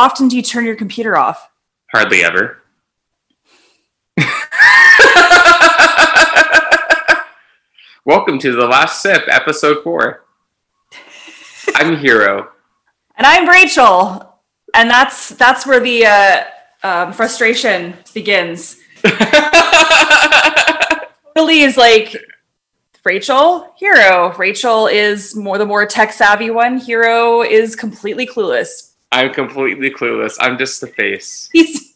how often do you turn your computer off? Hardly ever. Welcome to the last sip, episode four. I'm Hiiro. And I'm Rachel, and that's that's where the uh, um, frustration begins. Really is like Rachel, Hiiro. Rachel is more the more tech savvy one. Hiiro is completely clueless. I'm completely clueless. I'm just the face. He's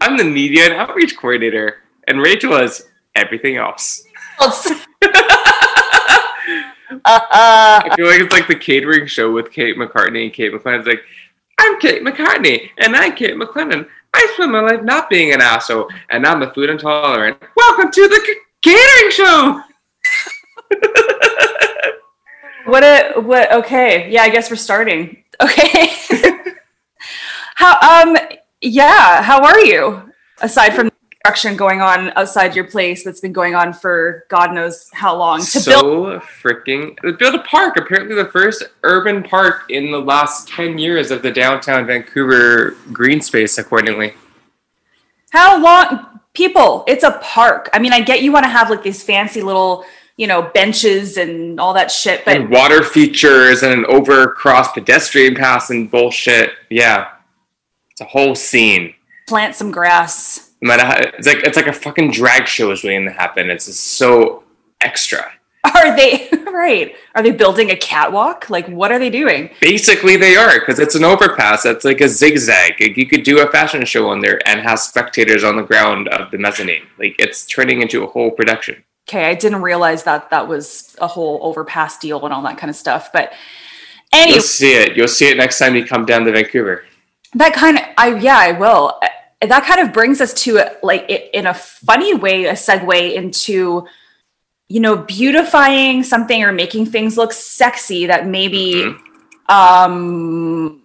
I'm the media and outreach coordinator, and Rachel is everything else. uh, I feel like it's like the catering show with Kate McCartney and Kate McLennan. It's like, I'm Kate McCartney, and I'm Kate McLennan. I spend my life not being an asshole, and I'm a food intolerant. Welcome to the c- catering show. what a what? Okay, yeah, I guess we're starting. Okay. how um yeah, how are you? Aside from the construction going on outside your place that's been going on for God knows how long to so build freaking build a park. Apparently, the first urban park in the last ten years of the downtown Vancouver green space. Accordingly, how long people it's a park i mean i get you want to have like these fancy little you know benches and all that shit but and water features and an overcross pedestrian pass and bullshit. Yeah, it's a whole scene. plant some grass No matter how, it's like it's like a fucking drag show is waiting to happen. It's just so extra. are they right are they building a catwalk like what are they doing Basically, they are because it's an overpass. That's like a zigzag. Like, you could do a fashion show on there and have spectators on the ground of the mezzanine. Like it's turning into a whole production. Okay i didn't realize that that was a whole overpass deal and all that kind of stuff but anyway You'll see it. You'll see it next time you come down to Vancouver. that kind of i yeah i will that kind of brings us to like in a funny way a segue into you know beautifying something or making things look sexy that maybe Mhm. um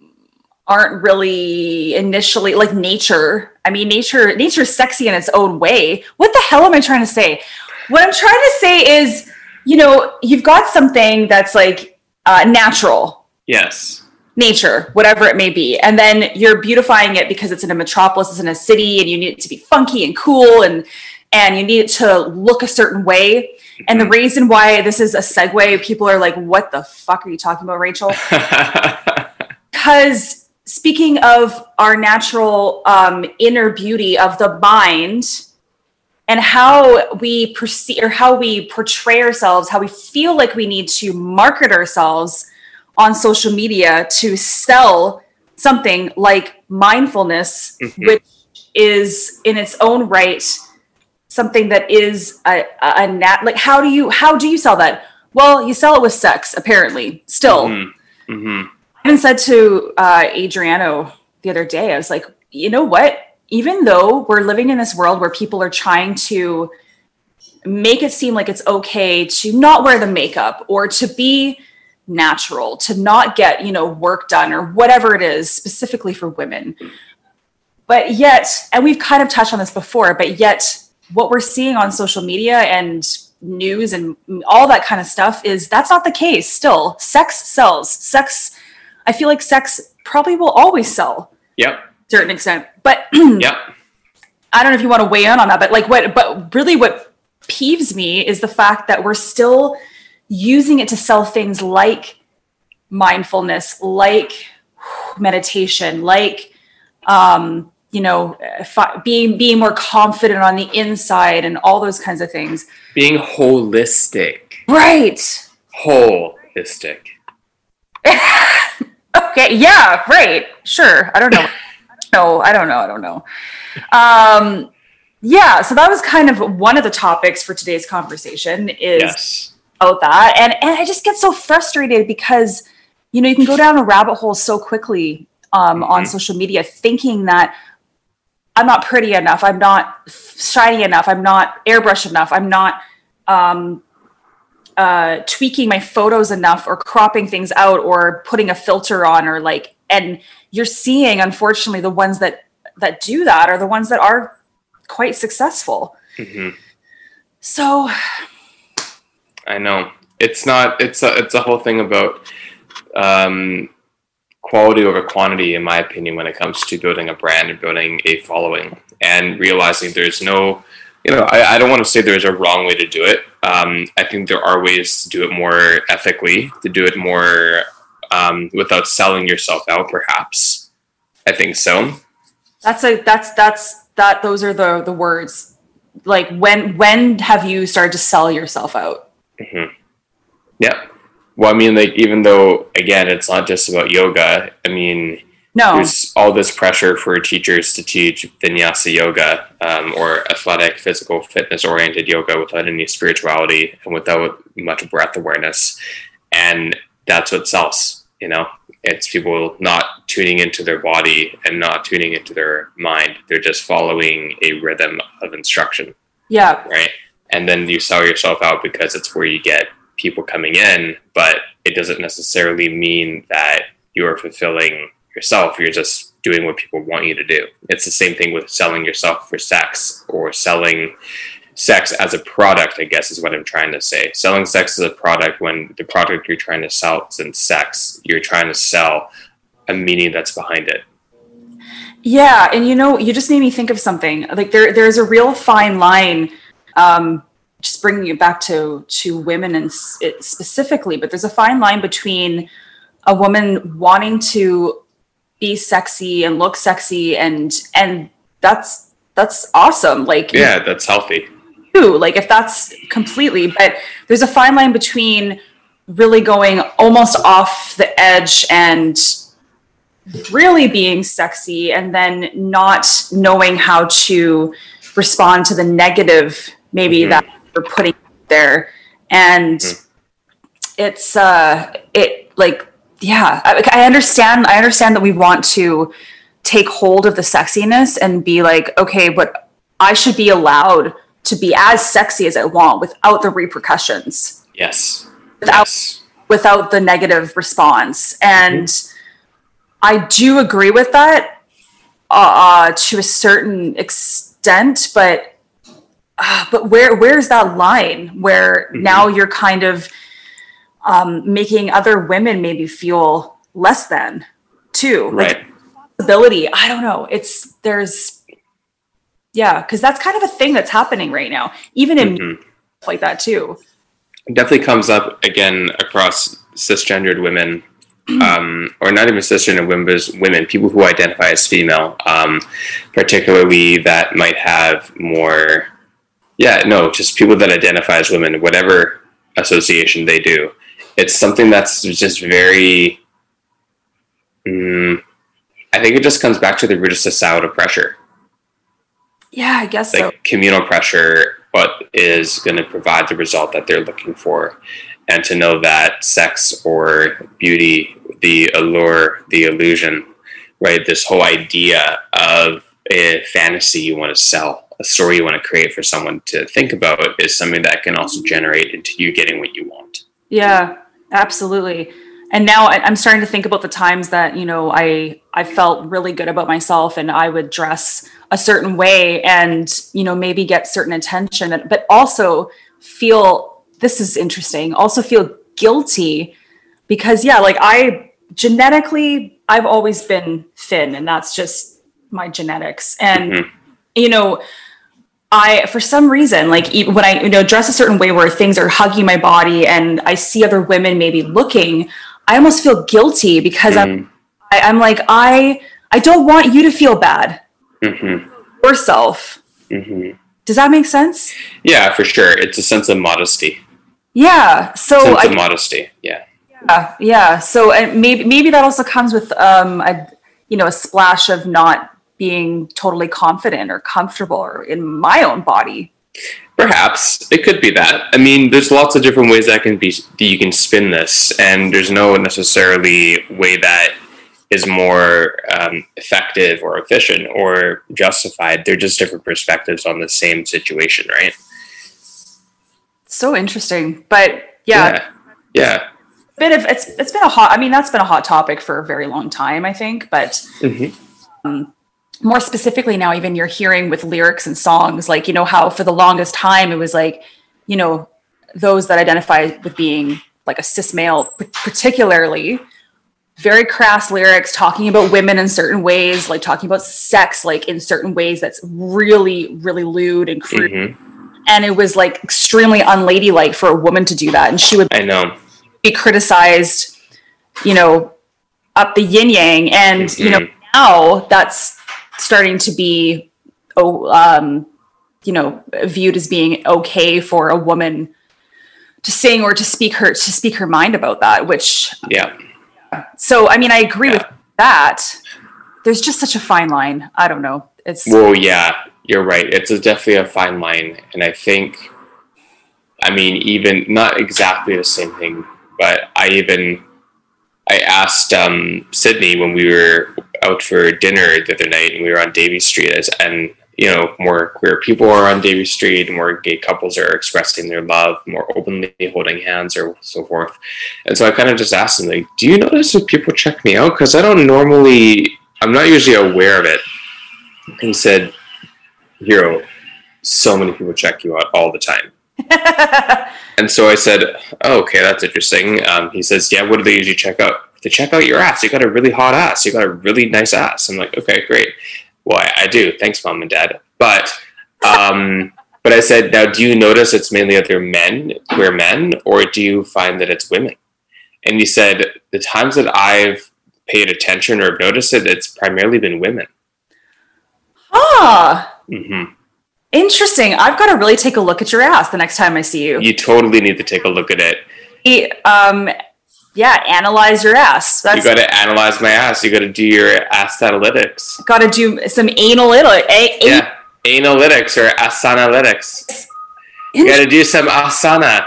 aren't really initially like nature i mean nature nature's sexy in its own way what the hell am i trying to say what i'm trying to say is you know you've got something that's like uh, natural Yes. nature, whatever it may be. And then you're beautifying it because it's in a metropolis, it's in a city, and you need it to be funky and cool and and you need it to look a certain way. And the reason why this is a segue, people are like, what the fuck are you talking about, Rachel? Because speaking of our natural um, inner beauty of the mind and how we perceive or how we portray ourselves, how we feel like we need to market ourselves on social media to sell something like mindfulness, Mhm. which is in its own right something that is a, a, a nat like how do you how do you sell that? Well, you sell it with sex, apparently. Still. Mhm. Mhm. I even said to uh, Adriano the other day, I was like, you know what? Even though we're living in this world where people are trying to make it seem like it's okay to not wear the makeup or to be natural, to not get, you know, work done or whatever it is specifically for women. But yet, and we've kind of touched on this before, but yet what we're seeing on social media and news and all that kind of stuff is that's not the case still. Sex sells. Sex I feel like sex probably will always sell Yep. Certain extent. But yeah, I don't know if you want to weigh in on that, but like what but really what peeves me is the fact that we're still using it to sell things like mindfulness, like meditation, like um, you know, fi- being being more confident on the inside and all those kinds of things. Being holistic. Right. Holistic. Okay, yeah, right. Sure. I don't know. No, I don't know. I don't know. Um yeah, so that was kind of one of the topics for today's conversation is Yes. about that. And and I just get so frustrated because you know, you can go down a rabbit hole so quickly um on Mhm. social media thinking that I'm not pretty enough, I'm not shiny enough, I'm not airbrushed enough, I'm not um uh, tweaking my photos enough or cropping things out or putting a filter on or like and you're seeing unfortunately the ones that that do that are the ones that are quite successful hmm so I know. It's not. It's a. It's a whole thing about um, quality over quantity, in my opinion, when it comes to building a brand and building a following, and realizing there's no, you know, I, I don't want to say there's a wrong way to do it. Um, I think there are ways to do it more ethically, to do it more um, without selling yourself out, perhaps. I think so. That's a that's that's that. Those are the the words. Like when when have you started to sell yourself out? Mm-hmm. Yeah. Well, I mean, like even though again, it's not just about yoga. I mean, no, there's all this pressure for teachers to teach vinyasa yoga um, or athletic, physical fitness oriented yoga without any spirituality and without much breath awareness, and that's what sells. You know, it's people not tuning into their body and not tuning into their mind. They're just following a rhythm of instruction. Yeah. Right. And then you sell yourself out because it's where you get people coming in, but it doesn't necessarily mean that you are fulfilling yourself. You're just doing what people want you to do. It's the same thing with selling yourself for sex or selling sex as a product, I guess is what I'm trying to say. Selling sex as a product when the product you're trying to sell isn't sex, you're trying to sell a meaning that's behind it. Yeah, and you know, you just made me think of something. Like there, there's a real fine line. Um, just bringing it back to to women and specifically, but there's a fine line between a woman wanting to be sexy and look sexy, and and that's that's awesome. Like yeah, that's healthy like if that's completely but there's a fine line between really going almost off the edge and really being sexy and then not knowing how to respond to the negative maybe mm-hmm. that you're putting there and mm-hmm. it's uh it like yeah I, I understand i understand that we want to take hold of the sexiness and be like okay but i should be allowed to be as sexy as I want without the repercussions. Yes. Without yes. without the negative response. And mm-hmm. I do agree with that uh, to a certain extent, but uh, but where where's that line where mm-hmm. now you're kind of um, making other women maybe feel less than too right like, ability i don't know it's there's yeah, because that's kind of a thing that's happening right now, even in mm-hmm. like that too. It definitely comes up again across cisgendered women, um, or not even cisgendered women, but women, people who identify as female, um, particularly that might have more. Yeah, no, just people that identify as women, whatever association they do. It's something that's just very. Mm, I think it just comes back to the root of societal pressure yeah, I guess like so. communal pressure, what is going to provide the result that they're looking for, and to know that sex or beauty, the allure, the illusion, right? This whole idea of a fantasy you want to sell, a story you want to create for someone to think about, is something that can also generate into you getting what you want. Yeah, absolutely and now I'm starting to think about the times that you know I I felt really good about myself and I would dress a certain way and you know maybe get certain attention but also feel this is interesting also feel guilty because yeah like I genetically I've always been thin and that's just my genetics and mm-hmm. you know I, for some reason, like when I, you know, dress a certain way where things are hugging my body and I see other women maybe looking, I almost feel guilty because mm. I'm I, am i am like I I don't want you to feel bad mm-hmm. yourself. Mm-hmm. Does that make sense? Yeah, for sure. It's a sense of modesty. Yeah. So sense I, of modesty. Yeah. Yeah. Yeah. So and maybe maybe that also comes with um a you know a splash of not being totally confident or comfortable or in my own body. Perhaps it could be that. I mean, there's lots of different ways that can be that you can spin this, and there's no necessarily way that is more um, effective or efficient or justified. They're just different perspectives on the same situation, right? So interesting, but yeah, yeah, yeah. Bit of it's it's been a hot. I mean, that's been a hot topic for a very long time. I think, but. Mm-hmm. Um, more specifically now even you're hearing with lyrics and songs like you know how for the longest time it was like you know those that identify with being like a cis male particularly very crass lyrics talking about women in certain ways, like talking about sex, like in certain ways that's really, really lewd and crude. hmm And it was like extremely unladylike for a woman to do that. And she would I know. be criticized, you know, up the yin yang. And, you know, Mhm. now that's starting to be, oh, um, you know, viewed as being okay for a woman to sing or to speak her to speak her mind about that. Which, Yeah. So I mean, I agree with that. There's just such a fine line. I don't know. It's Well, yeah, you're right. It's a, definitely a fine line, and I think, I mean, even not exactly the same thing, but I even I asked um, Sydney when we were out for dinner the other night, and we were on Davie Street, as and you know, more queer people are on Davie Street, more gay couples are expressing their love more openly, holding hands or so forth. And so I kind of just asked him, like, do you notice if people check me out? Because I don't normally, I'm not usually aware of it. And he said, Hiiro, so many people check you out all the time. And so I said, oh, okay, that's interesting. Um, he says, yeah, what do they usually check out? They check out your ass. You got a really hot ass. You got a really nice ass. I'm like, okay, great. Well, I, I do. Thanks, mom and dad. But, um, but I said, now, do you notice it's mainly other men, queer men, or do you find that it's women? And he said, the times that I've paid attention or noticed it, it's primarily been women. ah, hmm interesting. I've got to really take a look at your ass the next time I see you. You totally need to take a look at it. Um, yeah, analyze your ass. You got to analyze my ass. You got to do your ass analytics. got to do some analytic. A- a- Yeah, analytics or asanalytics. You got to do some asana.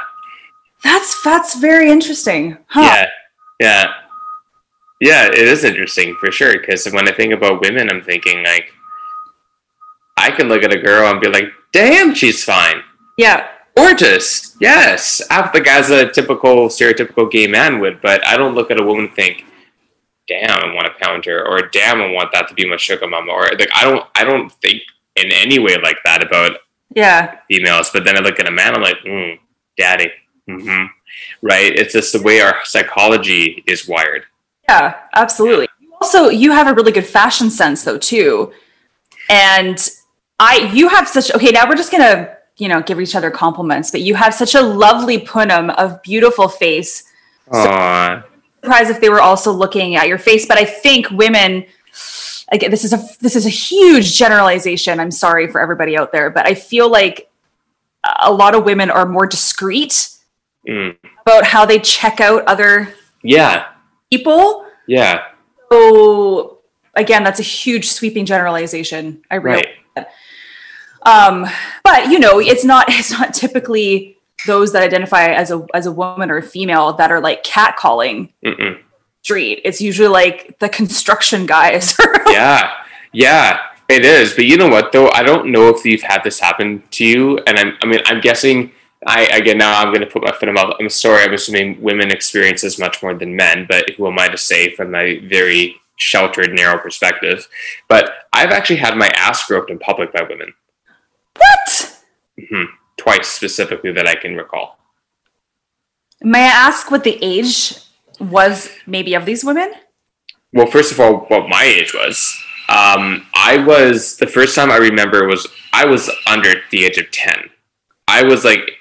That's that's very interesting, huh? Yeah, yeah, yeah. It is interesting for sure because when I think about women, I'm thinking like, I can look at a girl and be like, "Damn, she's fine, Yeah. Gorgeous." Yes, as a typical stereotypical gay man would, but I don't look at a woman and think, "Damn, I want to pound her," or "Damn, I want that to be my sugar mama," or like I don't, I don't think in any way like that about Yeah. females, but then I look at a man, I'm like, mm, daddy. hmm Right? It's just the way our psychology is wired. Yeah, absolutely. Also, you have a really good fashion sense though too. And I you have such okay, now we're just going to, you know, give each other compliments, but you have such a lovely punum of beautiful face. Aw. Surprised if they were also looking at your face, but I think women again this is a this is a huge generalization. I'm sorry for everybody out there, but I feel like a lot of women are more discreet Mm. about how they check out other Yeah. people. Yeah. So again, that's a huge sweeping generalization. I realize. Right. Um, but you know, it's not it's not typically those that identify as a as a woman or a female that are like catcalling street. It's usually like the construction guys. Yeah. Yeah. It is. But you know what, though? I don't know if you've had this happen to you. And I'm, I mean, I'm guessing. I again now I'm going to put my foot in my mouth. I'm sorry. I'm assuming women experience this much more than men, but who am I to say from my very sheltered, narrow perspective? But I've actually had my ass groped in public by women. What? hmm Twice specifically that I can recall. May I ask what the age was maybe of these women? Well, first of all, what my age was. Um, I was the first time I remember was I was under the age of ten. I was like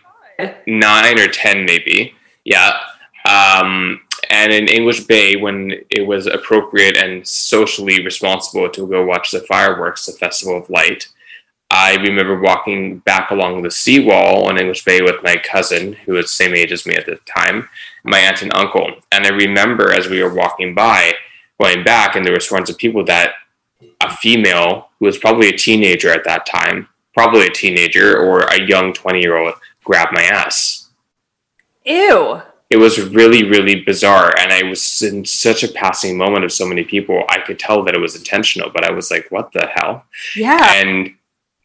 nine or ten, maybe. Yeah. Um, and in English Bay, when it was appropriate and socially responsible to go watch the fireworks, the Festival of Light, I remember walking back along the seawall on English Bay with my cousin, who was the same age as me at the time, my aunt and uncle. And I remember as we were walking by, going back, and there were swarms of people that a female who was probably a teenager at that time, probably a teenager or a young 20 year old, grabbed my ass. Ew. It was really, really bizarre. And I was in such a passing moment of so many people. I could tell that it was intentional, but I was like, what the hell? Yeah. and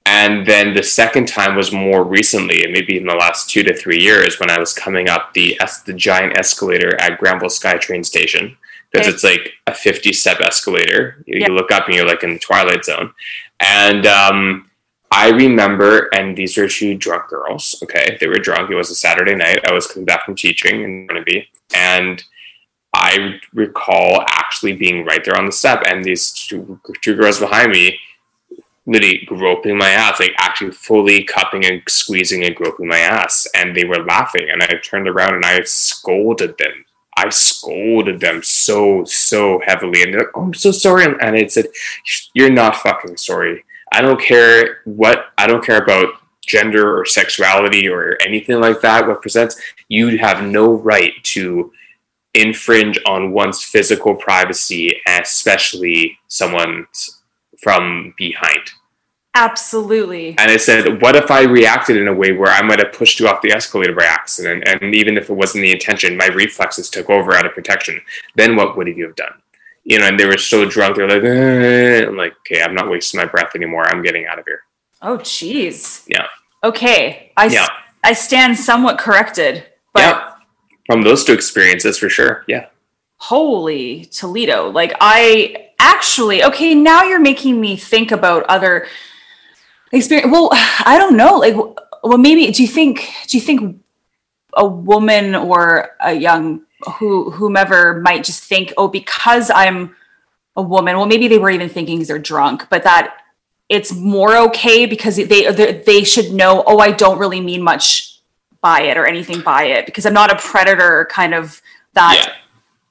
and then the second time was more recently, maybe in the last two to three years, when I was coming up the the giant escalator at Granville SkyTrain station because it's like a fifty step escalator. You, Yeah. you look up and you're like in the twilight zone, and um, I remember, and these were two drunk girls. Okay, they were drunk. It was a Saturday night. I was coming back from teaching in Burnaby, and I recall actually being right there on the step, and these two, two girls behind me literally groping my ass, like actually fully cupping and squeezing and groping my ass. And they were laughing. And I turned around and I scolded them. I scolded them so, so heavily. And they're like, oh, I'm so sorry. And I said, You're not fucking sorry. I don't care what, I don't care about gender or sexuality or anything like that represents. You have no right to infringe on one's physical privacy, especially someone's from behind. Absolutely. And I said, what if I reacted in a way where I might have pushed you off the escalator by accident? And even if it wasn't the intention, my reflexes took over out of protection. Then what would you have done? You know, and they were so drunk, they're like, eh. I'm like, okay, I'm not wasting my breath anymore. I'm getting out of here. Oh, jeez. Yeah. Okay. I, yeah. I stand somewhat corrected. But yeah. From those two experiences, for sure. Yeah. Holy Toledo. Like, I actually, okay, now you're making me think about other experience well i don't know like well maybe do you think do you think a woman or a young who whomever might just think oh because i'm a woman well maybe they were even thinking they're drunk but that it's more okay because they they should know oh i don't really mean much by it or anything by it because i'm not a predator kind of that yeah.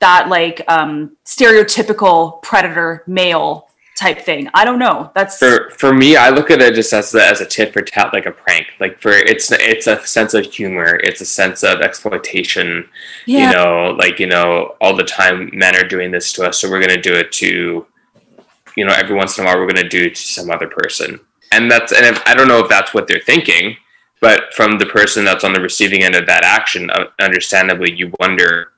That like um stereotypical predator male type thing. I don't know. That's for for me. I look at it just as a, as a tit for tat, like a prank. Like for it's it's a sense of humor. It's a sense of exploitation. Yeah. You know, like you know, all the time men are doing this to us, so we're gonna do it to, you know, every once in a while we're gonna do it to some other person. And that's and if, I don't know if that's what they're thinking, but from the person that's on the receiving end of that action, uh, understandably, you wonder.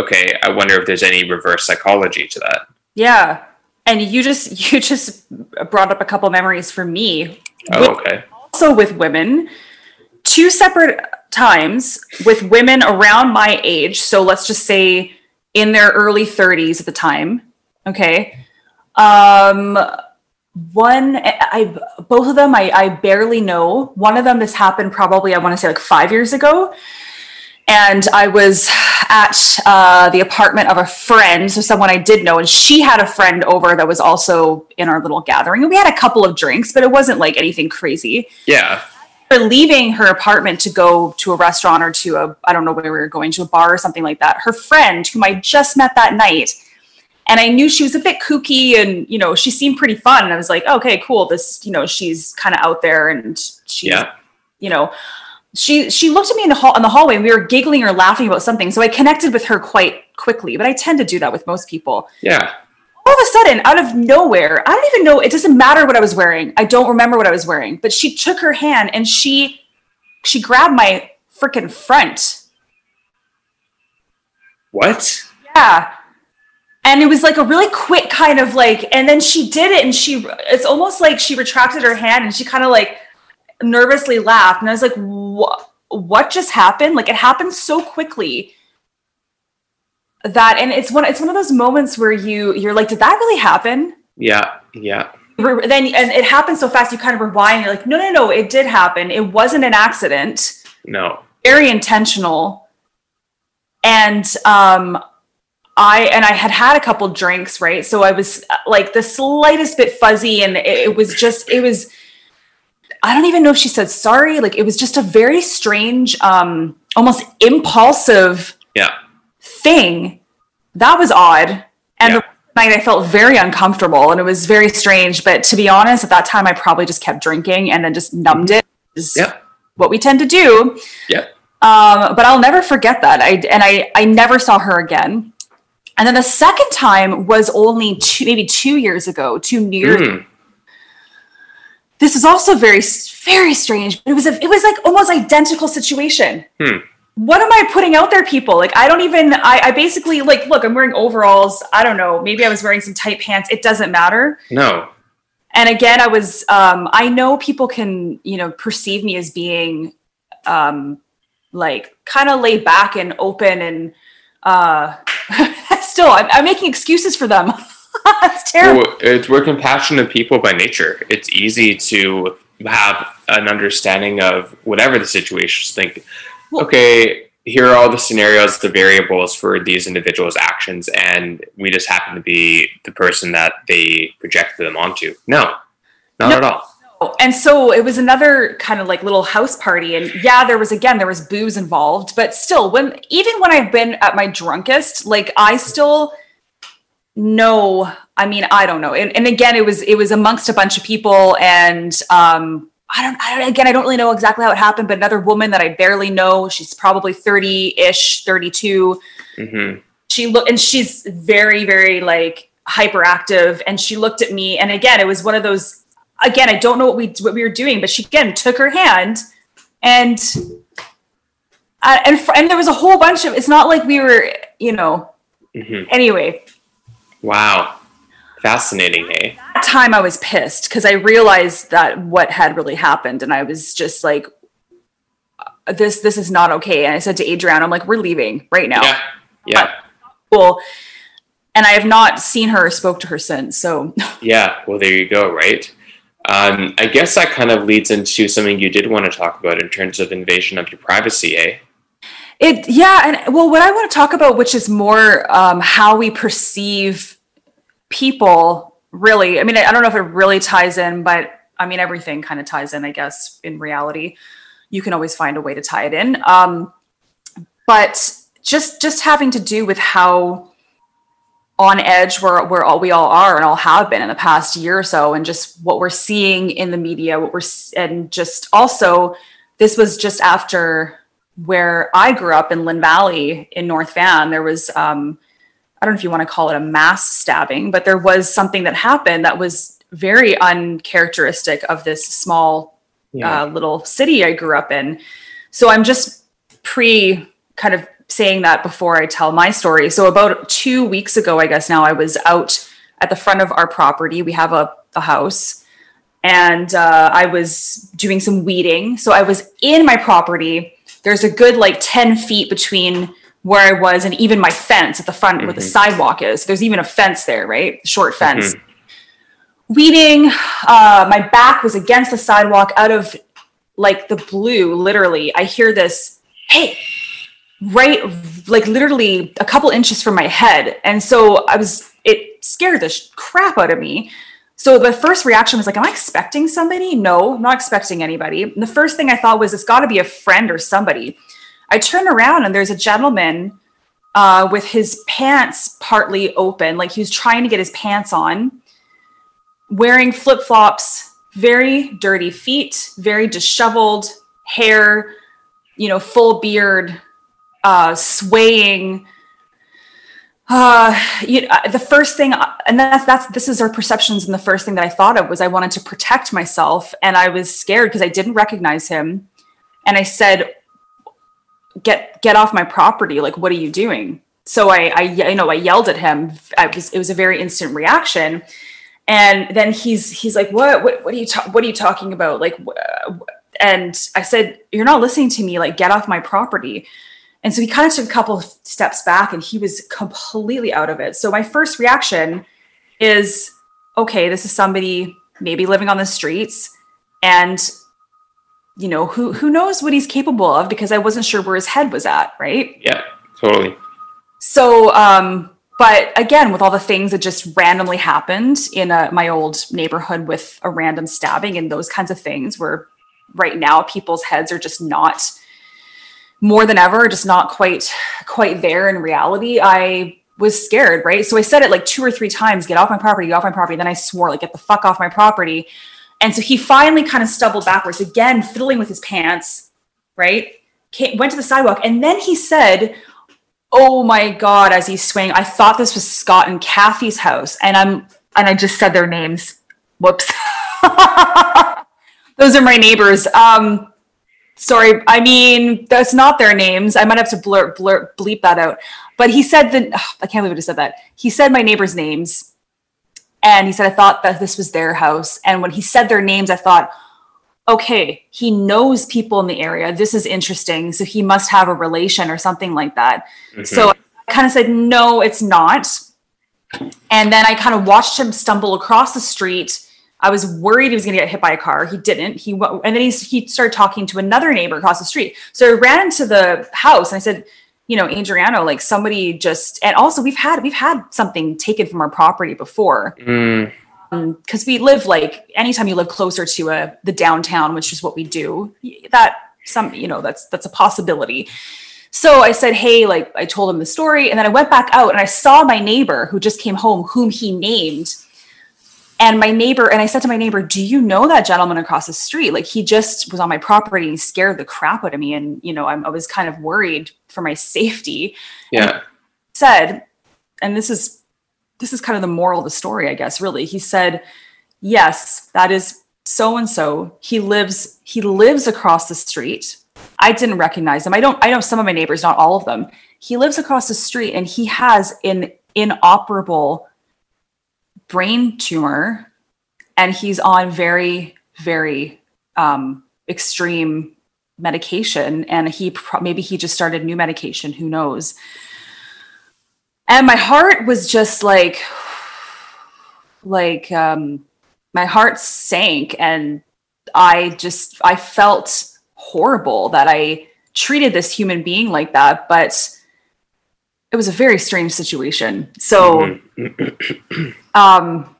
Okay, I wonder if there's any reverse psychology to that. Yeah, and you just you just brought up a couple memories for me. Oh, okay. Also with women, two separate times with women around my age. So let's just say in their early 30s at the time. Okay. Um one I both of them I, I barely know. One of them this happened probably I want to say like five years ago and I was at uh, the apartment of a friend, so someone I did know, and she had a friend over that was also in our little gathering. And we had a couple of drinks, but it wasn't like anything crazy. Yeah. For leaving her apartment to go to a restaurant or to a, I don't know where we were going, to a bar or something like that, her friend, whom I just met that night, and I knew she was a bit kooky and, you know, she seemed pretty fun. And I was like, okay, cool. This, you know, she's kind of out there and she, yeah. you know, she she looked at me in the hall in the hallway and we were giggling or laughing about something. So I connected with her quite quickly, but I tend to do that with most people. Yeah. All of a sudden, out of nowhere, I don't even know, it doesn't matter what I was wearing. I don't remember what I was wearing, but she took her hand and she she grabbed my freaking front. What? Yeah. And it was like a really quick kind of like, and then she did it and she, it's almost like she retracted her hand and she kind of like nervously laughed and I was like, what what just happened? Like it happened so quickly that and it's one it's one of those moments where you you're like, did that really happen? Yeah, yeah. Then and it happened so fast you kind of rewind, you're like, no, no, no, it did happen. It wasn't an accident. No. Very intentional. And um I and I had had a couple drinks, right? So I was like the slightest bit fuzzy, and it, it was just it was I don't even know if she said sorry. Like it was just a very strange, um, almost impulsive yeah. thing. That was odd. And yeah. the night I felt very uncomfortable and it was very strange. But to be honest, at that time I probably just kept drinking and then just numbed it. Yeah. What we tend to do. Yeah. Um, but I'll never forget that. I and I I never saw her again. And then the second time was only two, maybe two years ago, two New Year's. Mm this is also very very strange but it was a, it was like almost identical situation. Hmm. what am i putting out there people? Like i don't even I, I basically like look i'm wearing overalls. I don't know. Maybe i was wearing some tight pants. It doesn't matter. No. And again i was um i know people can you know perceive me as being um like kind of laid back and open and uh still I'm, I'm making excuses for them That's terrible. Well, it's, we're compassionate people by nature. It's easy to have an understanding of whatever the situation is. Think, well, okay, here are all the scenarios, the variables for these individuals' actions, and we just happen to be the person that they projected them onto. No, not no. at all and so it was another kind of like little house party and yeah there was again there was booze involved but still when even when i've been at my drunkest like i still know i mean i don't know and, and again it was it was amongst a bunch of people and um I don't, I don't, again, I don't really know exactly how it happened, but another woman that I barely know, she's probably 30 ish, 32. Mm-hmm. She looked, and she's very, very like hyperactive. And she looked at me. And again, it was one of those, again, I don't know what we, what we were doing, but she again took her hand and, uh, and, and there was a whole bunch of, it's not like we were, you know, mm-hmm. anyway. Wow. Fascinating, hey? That time I was pissed because I realized that what had really happened, and I was just like, uh, "This, this is not okay." And I said to Adrienne, "I'm like, we're leaving right now." Yeah. Yeah. Cool. And I have not seen her or spoke to her since. So. yeah. Well, there you go. Right. Um, I guess that kind of leads into something you did want to talk about in terms of invasion of your privacy, eh? It yeah, and well, what I want to talk about, which is more um, how we perceive people really i mean i don't know if it really ties in but i mean everything kind of ties in i guess in reality. You can always find a way to tie it in. Um, but just just having to do with how on edge we're, we're all we all are and all have been in the past year or so and just what we're seeing in the media what we're and just also this was just after where i grew up in lynn valley in north van there was um, I don't know if you want to call it a mass stabbing, but there was something that happened that was very uncharacteristic of this small yeah. uh, little city I grew up in. So I'm just pre kind of saying that before I tell my story. So about two weeks ago, I guess now I was out at the front of our property. We have a, a house and uh, I was doing some weeding. So I was in my property. There's a good like 10 feet between where I was and even my fence at the front mm-hmm. where the mm-hmm. sidewalk is. There's even a fence there, right? Short fence. Mm-hmm. Weeding, uh, my back was against the sidewalk out of like the blue, literally. I hear this, hey, right, like literally a couple inches from my head. And so I was, it scared the sh- crap out of me. So the first reaction was like, Am I expecting somebody? No, I'm not expecting anybody. And the first thing I thought was, It's got to be a friend or somebody. I turn around and there's a gentleman uh, with his pants partly open, like he was trying to get his pants on, wearing flip flops, very dirty feet, very disheveled hair, you know, full beard, uh, swaying. Uh, you know, the first thing, and that's that's this is our perceptions, and the first thing that I thought of was I wanted to protect myself, and I was scared because I didn't recognize him, and I said, get get off my property like what are you doing? So i i you know i yelled at him. I was it was a very instant reaction. And then he's he's like what what, what are you ta- what are you talking about? Like and i said you're not listening to me like get off my property and so he kind of took a couple of steps back and he was completely out of it so my first reaction is okay this is somebody maybe living on the streets and you know, who who knows what he's capable of because I wasn't sure where his head was at, right? Yeah, totally. So, um, but again, with all the things that just randomly happened in a, my old neighborhood with a random stabbing and those kinds of things, where right now people's heads are just not more than ever, just not quite quite there in reality. I was scared, right? So I said it like two or three times: "Get off my property! Get off my property!" Then I swore, like, "Get the fuck off my property!" And so he finally kind of stumbled backwards again, fiddling with his pants, right? Came, went to the sidewalk. And then he said, Oh my God, as he's swaying, I thought this was Scott and Kathy's house. And I'm, and I just said their names. Whoops. Those are my neighbors. Um, sorry. I mean, that's not their names. I might have to blur, blur, bleep that out. But he said that, I can't believe I just said that. He said my neighbors' names and he said, I thought that this was their house. And when he said their names, I thought, okay, he knows people in the area. This is interesting. So he must have a relation or something like that. Mm-hmm. So I kind of said, no, it's not. And then I kind of watched him stumble across the street I was worried he was going to get hit by a car. He didn't. He and then he he started talking to another neighbor across the street. So I ran into the house and I said, you know, Adriano, like somebody just and also we've had we've had something taken from our property before. Mm, Because we live like anytime you live closer to a the downtown, which is what we do, that some you know that's that's a possibility. So I said, hey, like I told him the story, and then I went back out and I saw my neighbor who just came home, whom he named. And my neighbor, and I said to my neighbor, Do you know that gentleman across the street? Like he just was on my property and he scared the crap out of me. And, you know, I'm, I was kind of worried for my safety. yeah. Said, and this is this is kind of the moral of the story, I guess, really. He said, Yes, that is so and so. He lives, he lives across the street. I didn't recognize him. I don't, I know some of my neighbors, not all of them. He lives across the street and he has an inoperable brain tumor and he's on very very um, extreme medication and he pro- maybe he just started new medication who knows? And my heart was just like like um my heart sank and i just i felt horrible that i treated this human being like that but it was a very strange situation. So um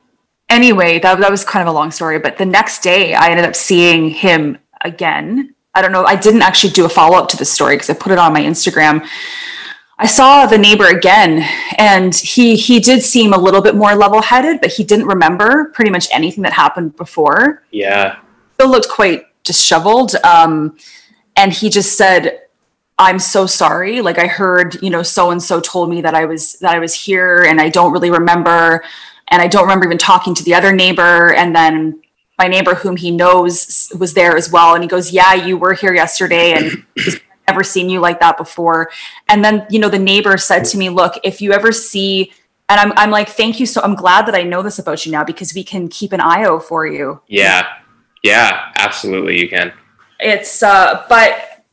anyway that, that was kind of a long story but the next day i ended up seeing him again. I don't know i didn't actually do a follow-up to this story because i put it on my instagram. I saw the neighbor again and he he did seem a little bit more level-headed but he didn't remember pretty much anything that happened before. Yeah. still looked quite disheveled um and he just said i'm so sorry. Like i heard you know so and so told me that i was that i was here and i don't really remember and i don't remember even talking to the other neighbor and then my neighbor whom he knows was there as well and he goes yeah you were here yesterday and never seen you like that before and then you know the neighbor said to me look if you ever see and I'm, I'm like thank you so i'm glad that i know this about you now because we can keep an eye out for you Yeah. Yeah. Absolutely. You can. it's uh but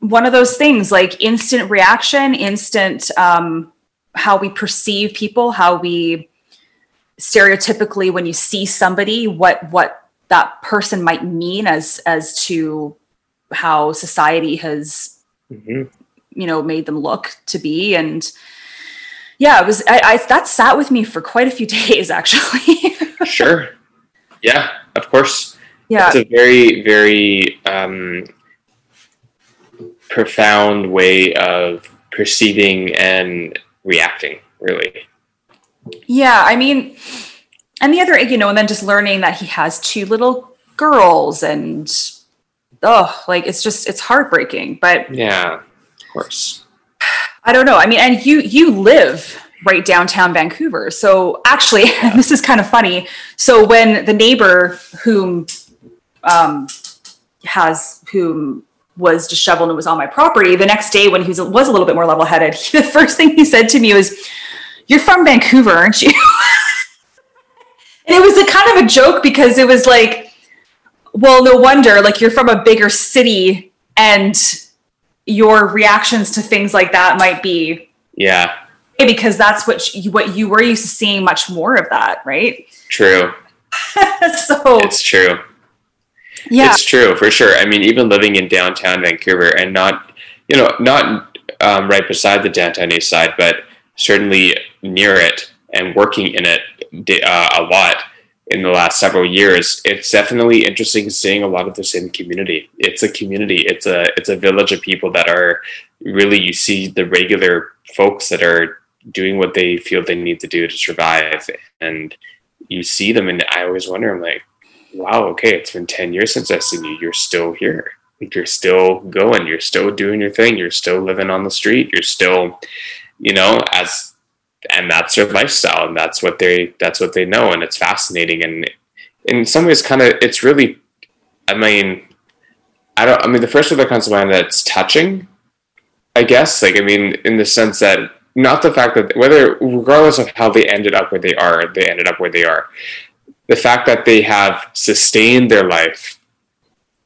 one of those things like instant reaction instant um how we perceive people how we stereotypically when you see somebody what what that person might mean as as to how society has hmm you know made them look to be and yeah it was i, I that sat with me for quite a few days actually Sure. Yeah. Of course. yeah It's a very, very um, profound way of perceiving and reacting. Really. Yeah, I mean, and the other, you know, and then just learning that he has two little girls and oh, like it's just it's heartbreaking. But Yeah. Of course. I don't know. I mean, and you you live right downtown Vancouver. So actually, this is kind of funny. So when the neighbor whom um has whom was disheveled and was on my property, the next day when he was, was a little bit more level-headed, the first thing he said to me was, "You're from Vancouver, aren't you?" and it was a kind of a joke because it was like, well, no wonder, like you're from a bigger city and your reactions to things like that might be Yeah. because that's what you, what you were used to seeing much more of that, right? True. so It's true. yeah, It's true for sure. I mean, even living in downtown Vancouver and not, you know, not um, right beside the downtown east side, but certainly near it and working in it uh, a lot in the last several years, it's definitely interesting seeing a lot of the same community. It's a community. It's a it's a village of people that are really you see the regular folks that are doing what they feel they need to do to survive, and you see them, and I always wonder, I'm like wow, okay, it's been 10 years since I've seen you. You're still here. Like you're still going. You're still doing your thing. You're still living on the street. You're still, you know, as and that's their lifestyle and that's what they that's what they know and it's fascinating and in some ways kind of it's really I mean I don't I mean the first word that comes to mind that's touching, I guess. Like I mean, in the sense that not the fact that whether regardless of how they ended up where they are, they ended up where they are the fact that they have sustained their life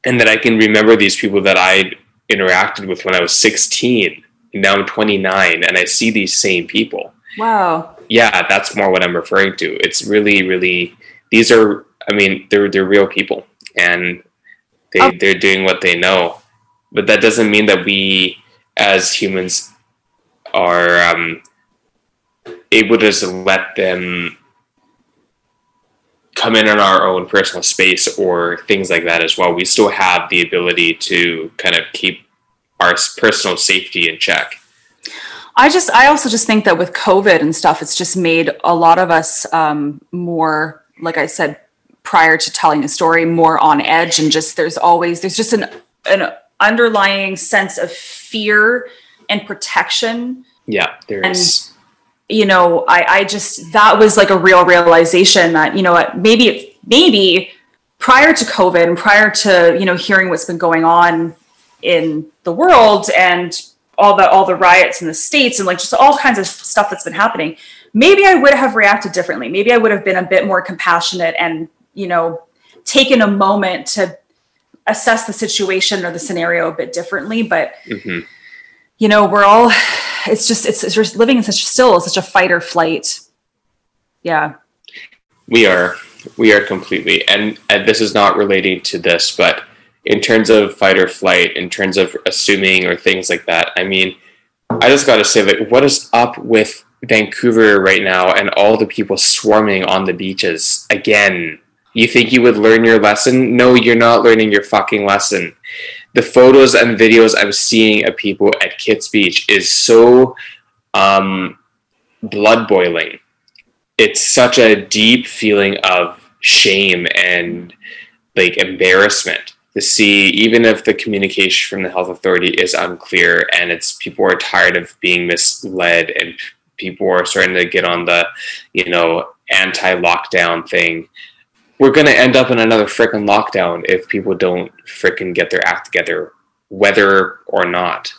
and that I can remember these people that I interacted with when I was 16 and now I'm 29 and I see these same people. wow. Yeah, that's more what I'm referring to. It's really, really, these are I mean, they're they're real people, and they Oh. they're doing what they know. But that doesn't mean that we, as humans, are um, able to just let them come in on our own personal space or things like that as well. We still have the ability to kind of keep our personal safety in check. I just, I also just think that with COVID and stuff, it's just made a lot of us um, more, like I said prior to telling a story, more on edge. And just there's always, there's just an, an underlying sense of fear and protection. Yeah, there is. You know, I, I just, that was like a real realization that, you know maybe, maybe prior to COVID and prior to, you know, hearing what's been going on in the world and all the all the riots in the states and like just all kinds of stuff that's been happening maybe i would have reacted differently maybe i would have been a bit more compassionate and you know taken a moment to assess the situation or the scenario a bit differently but hmm you know we're all it's just it's, it's just living in such still such a fight or flight yeah We are. We are completely. And, and this is not relating to this, but in terms of fight or flight, in terms of assuming or things like that, I mean, I just got to say, like, what is up with Vancouver right now and all the people swarming on the beaches again? You think you would learn your lesson? No, you're not learning your fucking lesson. The photos and videos I'm seeing of people at Kits Beach is so um, blood boiling it's such a deep feeling of shame and like embarrassment to see even if the communication from the health authority is unclear and it's people are tired of being misled and people are starting to get on the you know anti-lockdown thing we're going to end up in another freaking lockdown if people don't freaking get their act together whether or not.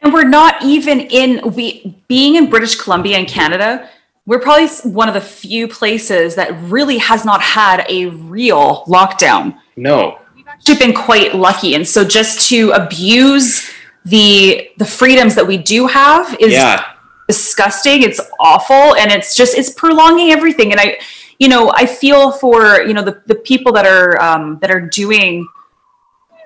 And we're not even in we being in british columbia and canada we're probably one of the few places that really has not had a real lockdown. No been quite lucky. And so just to abuse the the freedoms that we do have is yeah. disgusting. It's awful. And it's just it's prolonging everything. And i you know i feel for you know the, the people that are um, that are doing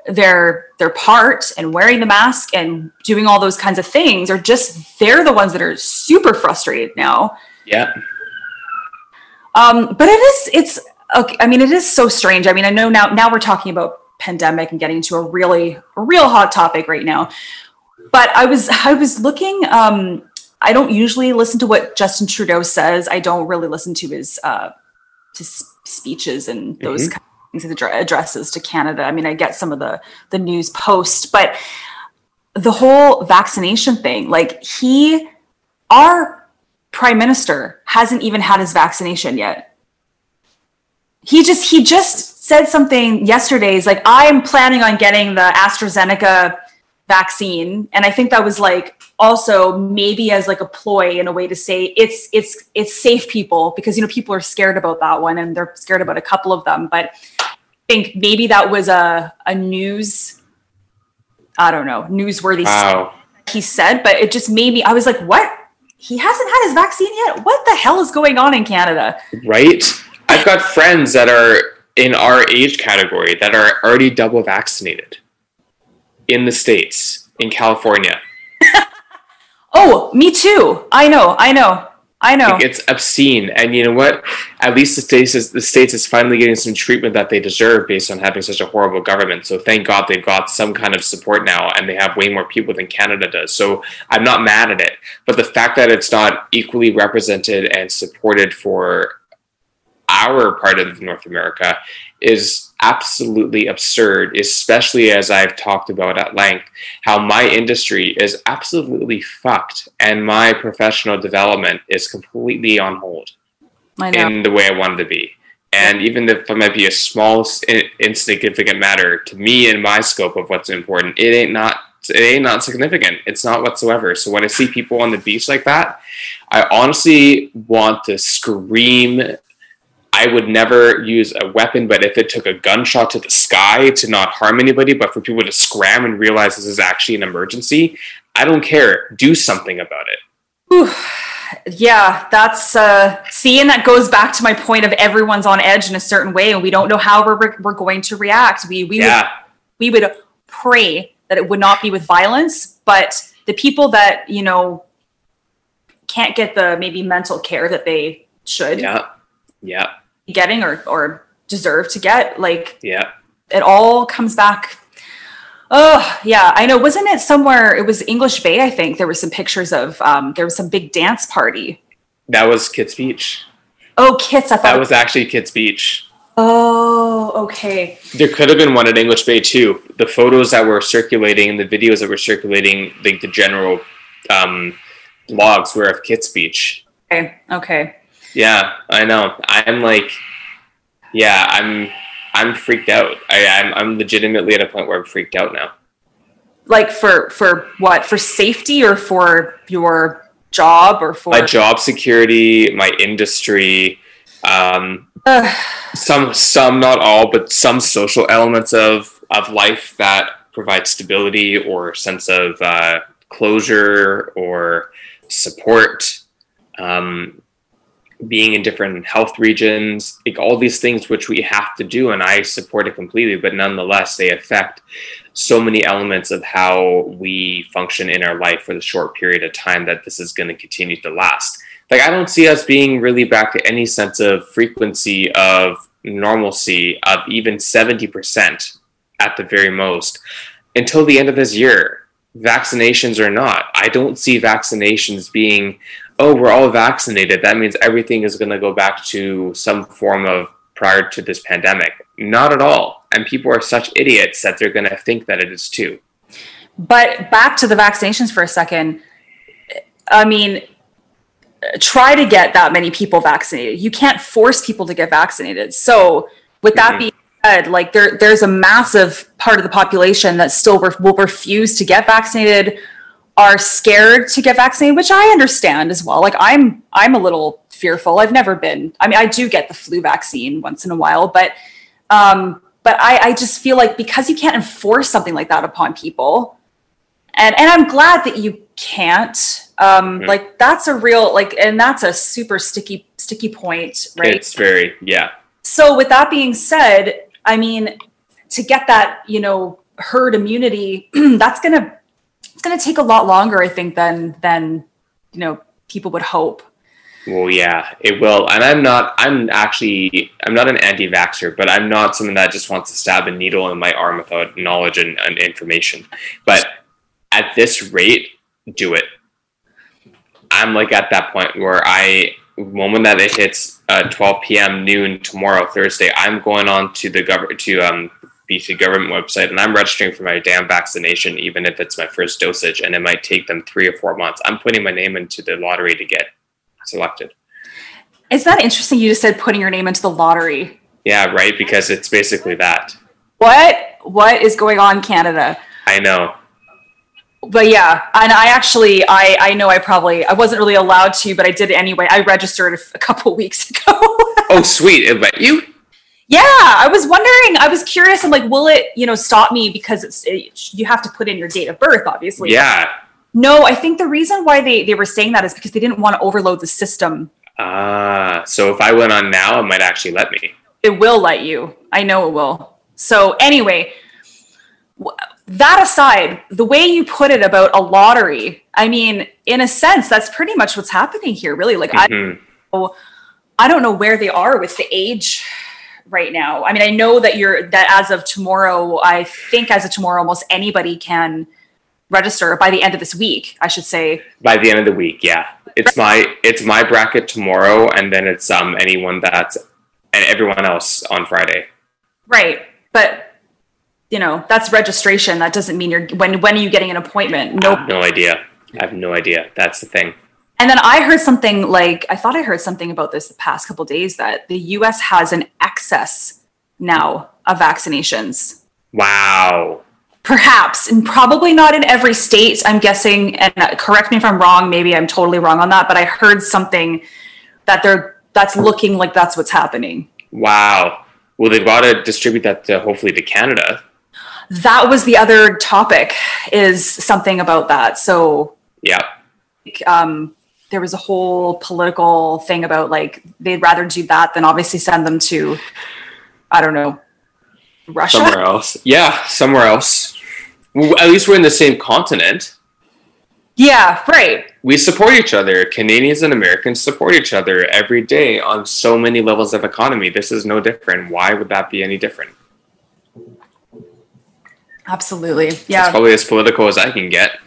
their their part and wearing the mask and doing all those kinds of things are just they're the ones that are super frustrated now. Yeah. Um, but it is it's okay, i mean it is so strange. I mean i know now now we're talking about pandemic and getting to a really a real hot topic right now. But i was i was looking um i don't usually listen to what justin trudeau says. I don't really listen to his uh his speeches and those Mhm. kind of things addresses to canada. I mean i get some of the the news posts but the whole vaccination thing like he our prime minister hasn't even had his vaccination yet. He just he just said something yesterday he's like i am planning on getting the astrazeneca vaccine and i think that was like also maybe as like a ploy in a way to say it's it's it's safe people because you know people are scared about that one and they're scared about a couple of them but i think maybe that was a a news i don't know newsworthy wow he said, but it just made me, I was like, what? He hasn't had his vaccine yet? What the hell is going on in Canada? Right? I've got friends that are in our age category that are already double vaccinated in the States, in California. Oh, me too. I know, I know, I know. Like, it's obscene. And you know what? At least the states is the states is finally getting some treatment that they deserve based on having such a horrible government. So thank God they've got some kind of support now and they have way more people than Canada does. So I'm not mad at it. But the fact that it's not equally represented and supported for our part of North America is absolutely absurd, especially as I've talked about at length, how my industry is absolutely fucked and my professional development is completely on hold in the way I wanted to be. And even if it might be a small, insignificant matter to me in my scope of what's important, it ain't not. It ain't not significant. It's not whatsoever. So when I see people on the beach like that, I honestly want to scream I would never use a weapon, but if it took a gunshot to the sky to not harm anybody, but for people to scram and realize this is actually an emergency, I don't care. Do something about it. Whew. yeah, that's uh, see, and that goes back to my point of everyone's on edge in a certain way, and we don't know how we're we're going to react. We we Yeah. would, we would pray that it would not be with violence, but the people that you know can't get the maybe mental care that they should Yeah. Yeah. Getting or or deserve to get, like Yeah. it all comes back. Oh yeah, I know. Wasn't it somewhere? It was English Bay, I think. There were some pictures of. Um, there was some big dance party. That was Kits Beach. Oh, kits! I thought. That was actually Kits Beach. oh, okay. There could have been one at English Bay too. The photos that were circulating and the videos that were circulating, like the general um, blogs, were of Kits Beach. Okay. Okay. Yeah, I know. I'm like, yeah, I'm, I'm freaked out. I, I'm, I'm legitimately at a point where I'm freaked out now. Like for for what? For safety or for your job or for? My job security, my industry, um, some, some, not all, but some social elements of of life that provide stability or sense of uh, closure or support. Um, being in different health regions, like all these things which we have to do, and I support it completely, but nonetheless, they affect so many elements of how we function in our life for the short period of time that this is going to continue to last. Like, I don't see us being really back to any sense of frequency of normalcy of even 70% at the very most until the end of this year. Vaccinations or not, I don't see vaccinations being oh, we're all vaccinated, that means everything is going to go back to some form of prior to this pandemic. Not at all. And people are such idiots that they're going to think that it is too. But back to the vaccinations for a second. I mean, try to get that many people vaccinated. You can't force people to get vaccinated. So, with that Mhm. being said, like there, there's a massive part of the population that still re- will refuse to get vaccinated, are scared to get vaccinated, which I understand as well. Like I'm, I'm a little fearful. I've never been. I mean, I do get the flu vaccine once in a while, but, um, but I, I just feel like because you can't enforce something like that upon people, and and I'm glad that you can't. Um, Mhm. Like that's a real like, and that's a super sticky sticky point, right? It's very, yeah. so with that being said, I mean, to get that you know herd immunity, that's gonna it's gonna take a lot longer, I think, than than you know people would hope. Well, yeah, it will. And I'm not, I'm actually, I'm not an anti vaxxer, but I'm not someone that just wants to stab a needle in my arm without knowledge and, and information. But at this rate, do it. I'm like at that point where I, moment that it hits uh, 12 p.m. noon tomorrow, Thursday, I'm going on to the government, to um, BC government website and I'm registering for my damn vaccination, even if it's my first dosage and it might take them three or four months. I'm putting my name into the lottery to get selected. Is that interesting? You just said putting your name into the lottery. Yeah, right. Because it's basically that. What what is going on, Canada? I know. but yeah and i actually i i know i probably i wasn't really allowed to but i did anyway i registered a, couple weeks ago Oh, sweet. Let you. Yeah i was wondering i was curious i'm like will it you know stop me because it's it, you have to put in your date of birth obviously Yeah. no i think the reason why they they were saying that is because they didn't want to overload the system Ah, so if I went on now, it might actually let me. it will let you i know it will so anyway that aside the way you put it about a lottery i mean in a sense that's pretty much what's happening here really like i Mhm. I don't know where they are with the age right now. I mean, I know that you're that as of tomorrow, I think as of tomorrow, almost anybody can register by the end of this week, I should say. By the end of the week, yeah. It's my it's my bracket tomorrow, and then it's um anyone that's and everyone else on Friday. Right. But you know, that's registration. That doesn't mean you're when when are you getting an appointment? No, Nope. no idea. I have no idea. That's the thing. And then I heard something like I thought I heard something about this the past couple days that the US has an excess now of vaccinations. Wow. Perhaps, and probably not in every state, I'm guessing. And correct me if I'm wrong, maybe I'm totally wrong on that, but I heard something that they're that's looking like that's what's happening. Wow. Well, they've got to distribute that to hopefully to Canada. That was the other topic is something about that. So Yeah. um there was a whole political thing about like they'd rather do that than obviously send them to I don't know Russia. Somewhere else. Yeah, somewhere else. At least we're in the same continent. Yeah, right. We support each other. Canadians and Americans support each other every day on so many levels of economy. This is no different. Why would that be any different? Absolutely. It's Yeah. probably as political as I can get.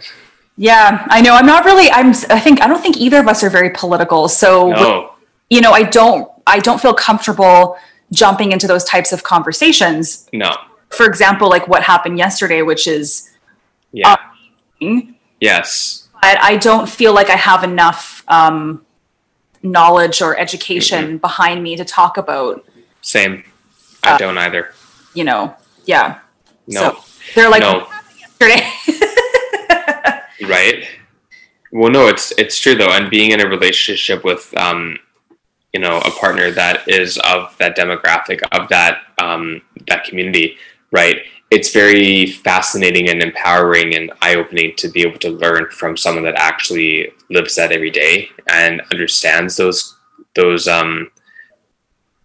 Yeah, I know. I'm not really I'm I think I don't think either of us are very political. So No. you know, I don't I don't feel comfortable jumping into those types of conversations. No. For example, like what happened yesterday, which is Yeah. but yes. I don't feel like I have enough um, knowledge or education behind me to talk about, Same. I Uh, don't either. you know, yeah. No. So they're like no. yesterday. right? Well no it's it's true though and being in a relationship with um you know a partner that is of that demographic of that um that community right it's very fascinating and empowering and eye-opening to be able to learn from someone that actually lives that every day and understands those those um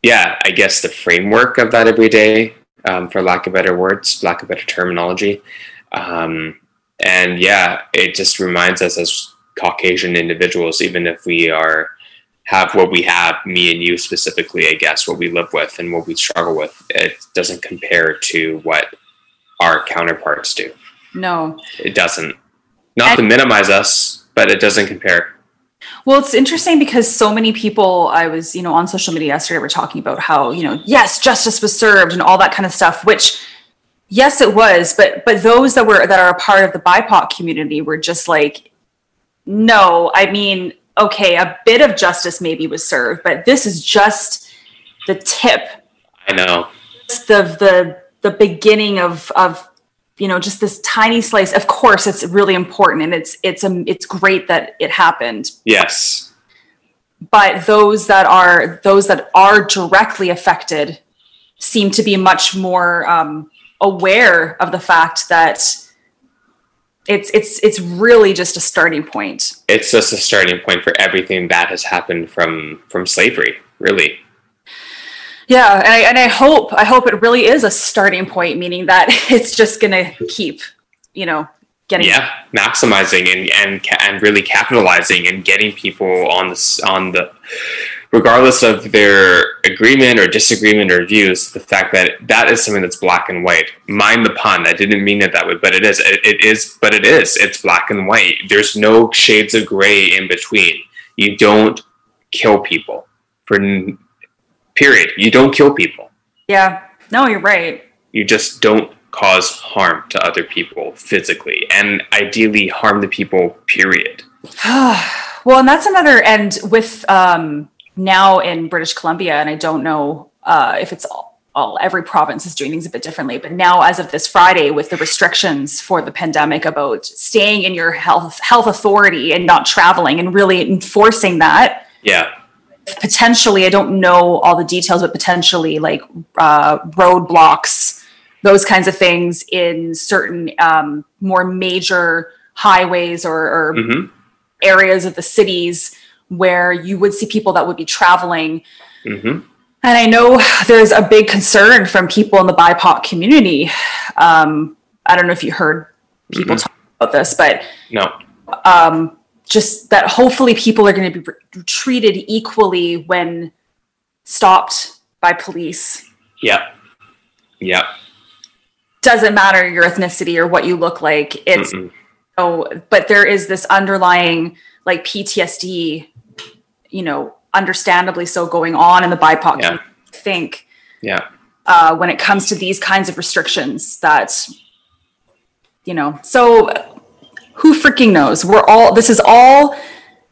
yeah i guess the framework of that every day um, for lack of better words lack of better terminology um, and yeah it just reminds us as caucasian individuals even if we are have what we have me and you specifically i guess what we live with and what we struggle with it doesn't compare to what our counterparts do. No. it doesn't. Not to minimize us but it doesn't compare. Well, it's interesting because so many people I was, you know, on social media yesterday were talking about how, you know, yes, justice was served and all that kind of stuff, which yes, it was, but but those that were that are a part of the BIPOC community were just like, no, I mean, okay, a bit of justice maybe was served, but this is just the tip, i know. It's the the the beginning of of you know just this tiny slice. Of course, it's really important and it's it's um, it's great that it happened, yes. But those that are those that are directly affected seem to be much more um, aware of the fact that it's it's it's really just a starting point. it's just a starting point for everything that has happened from from slavery really Yeah, and I, and I hope I hope it really is a starting point, meaning that it's just gonna keep, you know, getting yeah maximizing and and and really capitalizing and getting people on this on the regardless of their agreement or disagreement or views the fact that that is something that's black and white. Mind the pun. I didn't mean it that way but it is. It, it is but it is. It's black and white. There's no shades of gray in between. You don't kill people for period. You don't kill people. Yeah, no, you're right. you just don't cause harm to other people physically and ideally harm the people period. Well, and that's another and with um now in British Columbia, and I don't know uh, if it's all, all every province is doing things a bit differently, but now as of this Friday, with the restrictions for the pandemic about staying in your health health authority and not traveling, and really enforcing that, yeah. potentially, I don't know all the details, but potentially like uh, roadblocks, those kinds of things in certain um, more major highways or, or hmm areas of the cities where you would see people that would be traveling. hmm And I know there's a big concern from people in the BIPOC community. Um, I don't know if you heard people Mhm. talk about this, but no um, just that hopefully people are going to be re- treated equally when stopped by police. yeah yeah Doesn't matter your ethnicity or what you look like. It's Mm-mm. oh, but there is this underlying like PTSD, you know, understandably so going on in the BIPOC. Yeah. think yeah. uh, when it comes to these kinds of restrictions that you know so who freaking knows? We're all this is all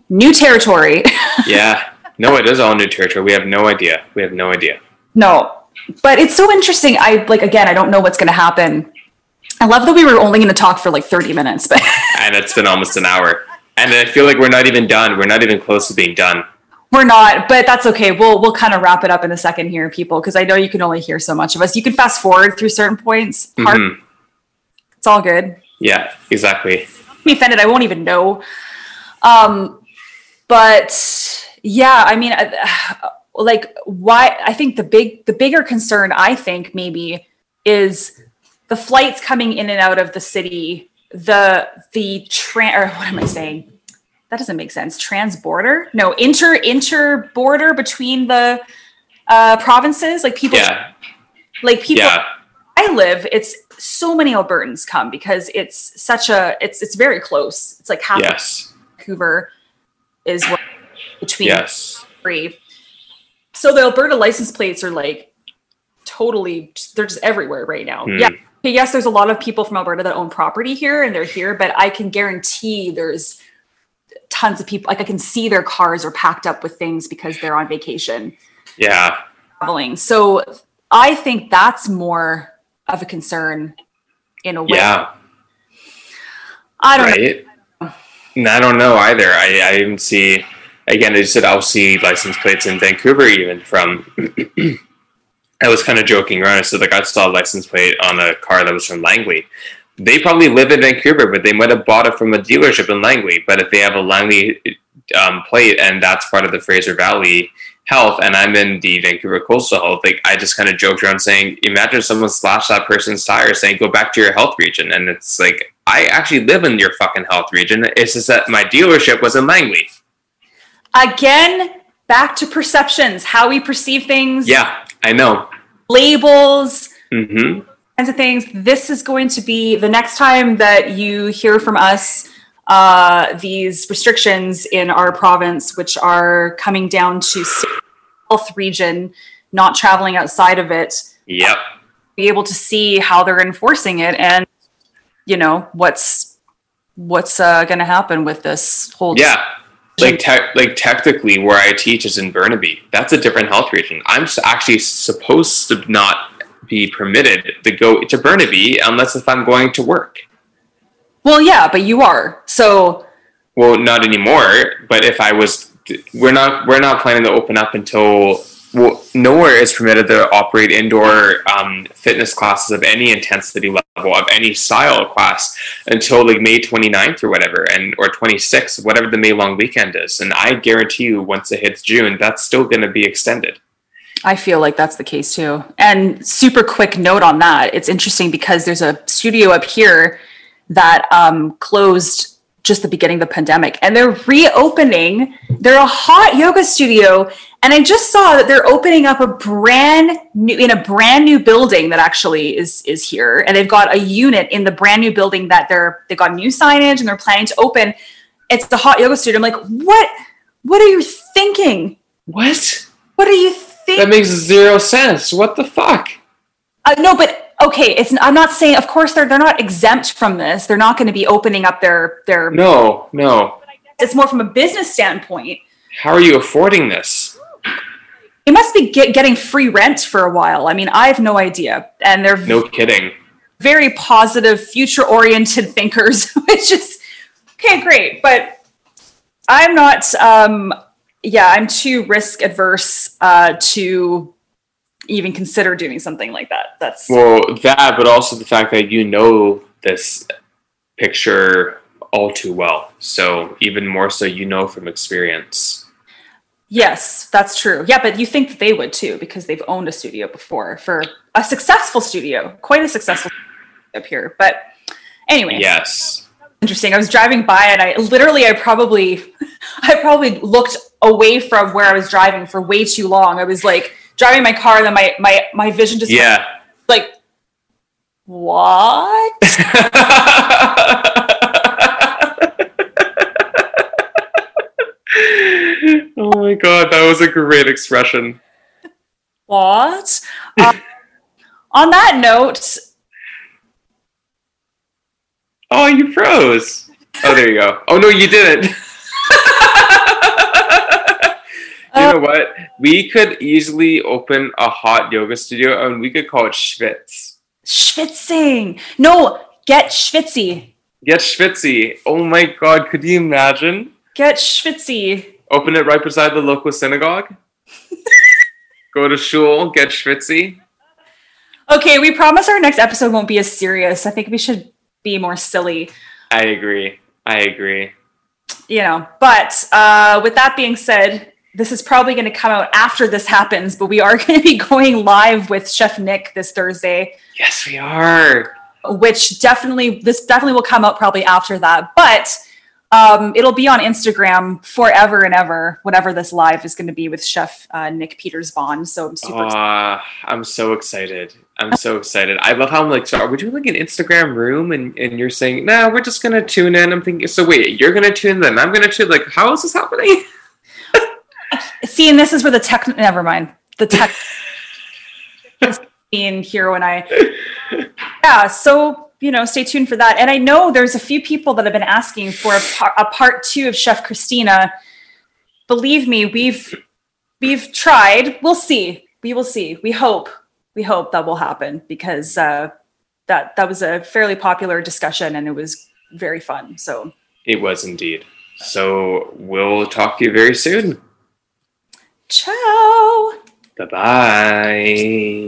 new territory. Yeah. No it is all new territory. We have no idea. We have no idea. No. But it's so interesting. I like again i don't know what's going to happen. I love that we were only going to talk for like 30 minutes but and it's been almost an hour and i feel like we're not even done we're not even close to being done we're not but that's okay we'll we'll kind of wrap it up in a second here people because i know you can only hear so much of us you can fast forward through certain points Mhm. it's all good yeah exactly be offended. I won't even know. Um, but yeah, I mean, uh, like why? I think the big, the bigger concern, I think maybe, is the flights coming in and out of the city. The the trans or what am I saying? That doesn't make sense. Trans border? No, inter inter border between the uh, provinces. Like people, Yeah. like people. Yeah. I live, it's so many Albertans come because it's such a it's it's very close. It's like half of Yes. Vancouver is what between Yes. three. So the Alberta license plates are like totally they're just everywhere right now. Hmm. Yeah. Yes, there's a lot of people from Alberta that own property here and they're here, but I can guarantee there's tons of people like I can see their cars are packed up with things because they're on vacation Yeah. traveling. So I think that's more of a concern in a way. Yeah. I don't know. right? And I don't know either. I, I even see, again, I just said I'll see license plates in Vancouver even from. I was kind of joking around. I said, like, I saw a license plate on a car that was from Langley. They probably live in Vancouver, but they might have bought it from a dealership in Langley. But if they have a Langley um, plate and that's part of the Fraser Valley Health, and I'm in the Vancouver Coastal Health, like I just kind of joked around saying, imagine someone slashed that person's tire saying, go back to your health region. And it's like, I actually live in your fucking health region. It's just that my dealership was in Langley. Again, back to perceptions, how we perceive things, Yeah, I know. labels, Mm-hmm. kinds of things. This is going to be the next time that you hear from us uh, these restrictions in our province, which are coming down to health region, not traveling outside of it. Yep. be able to see how they're enforcing it and you know what's what's uh, going to happen with this whole Yeah. Like, te- like technically, where I teach is in Burnaby. That's a different health region. I'm actually supposed to not be permitted to go to Burnaby unless if I'm going to work. well yeah but you are so Well, not anymore. But if I was, we're not we're not planning to open up until well, nowhere is permitted to operate indoor um, fitness classes of any intensity level of any style class until like May 29th or whatever, and or 26th, whatever the May long weekend is. And I guarantee you, once it hits June, that's still going to be extended. i feel like that's the case too and super quick note on that it's interesting because there's a studio up here that um, closed just the beginning of the pandemic. And they're reopening. They're a hot yoga studio. And i just saw that they're opening up a brand new in a brand new building that actually is is here. And they've got a unit in the brand new building that they're they've got new signage and they're planning to open. It's the hot yoga studio. I'm like what what are you thinking? What? what are you thinking That makes zero sense. What the fuck? uh, no, but okay, it's. I'm not saying. Of course, they're they're not exempt from this. They're not going to be opening up their their. No, no. It's more from a business standpoint. How are you affording this? They must be get, getting free rent for a while. I mean, I have no idea, and they're No kidding. very positive, future oriented thinkers, which is okay, great. But I'm not. Um, yeah, I'm too risk adverse uh, to even consider doing something like that. That's Well, that, but also the fact that you know this picture all too well. So even more so, you know from experience. Yes, that's true. Yeah, but you think that they would too because they've owned a studio before for a successful studio, quite a successful up here. But anyway, Yes. interesting. I was driving by and I literally, I probably, I probably looked away from where I was driving for way too long. I was like driving my car, and then my my my vision just Yeah. like, what? oh my god, that was a great expression. What? Um, on that note, Oh, you froze. Oh, there you go. Oh no, you didn't. you know what? We could easily open a hot yoga studio and we could call it Schwitz. schwitzing. No, get schwitzy. Get Schwitzy. Oh my god, could you imagine? Get schwitzy. Open it right beside the local synagogue. Go to shul, get Schwitzy. Okay, we promise our next episode won't be as serious. I think we should be more silly. I agree. I agree. you know, but uh, with that being said, this is probably going to come out after this happens, but we are going to be going live with Chef Nick this Thursday. Yes, we are. Which definitely, this definitely will come out probably after that. But um, it'll be on Instagram forever and ever, whatever this live is going to be with Chef uh, Nick Peters Bond. So I'm super uh, I'm so excited. I'm so excited. I love how I'm like, so are we doing like an Instagram room and, and you're saying, no, nah, we're just going to tune in. I'm thinking, so wait, you're going to tune in, then I'm going to tune. Like, how is this happening? See, and this is where the tech, never mind. The tech being here when I, yeah. So, you know, stay tuned for that. And I know there's a few people that have been asking for a, par- a part two of Chef Christina. Believe me, we've, we've tried. We'll see. We will see. We hope, we hope that will happen because, uh, that, that was a fairly popular discussion and it was very fun. So it was indeed. So we'll talk to you very soon. Ciao. Bye bye.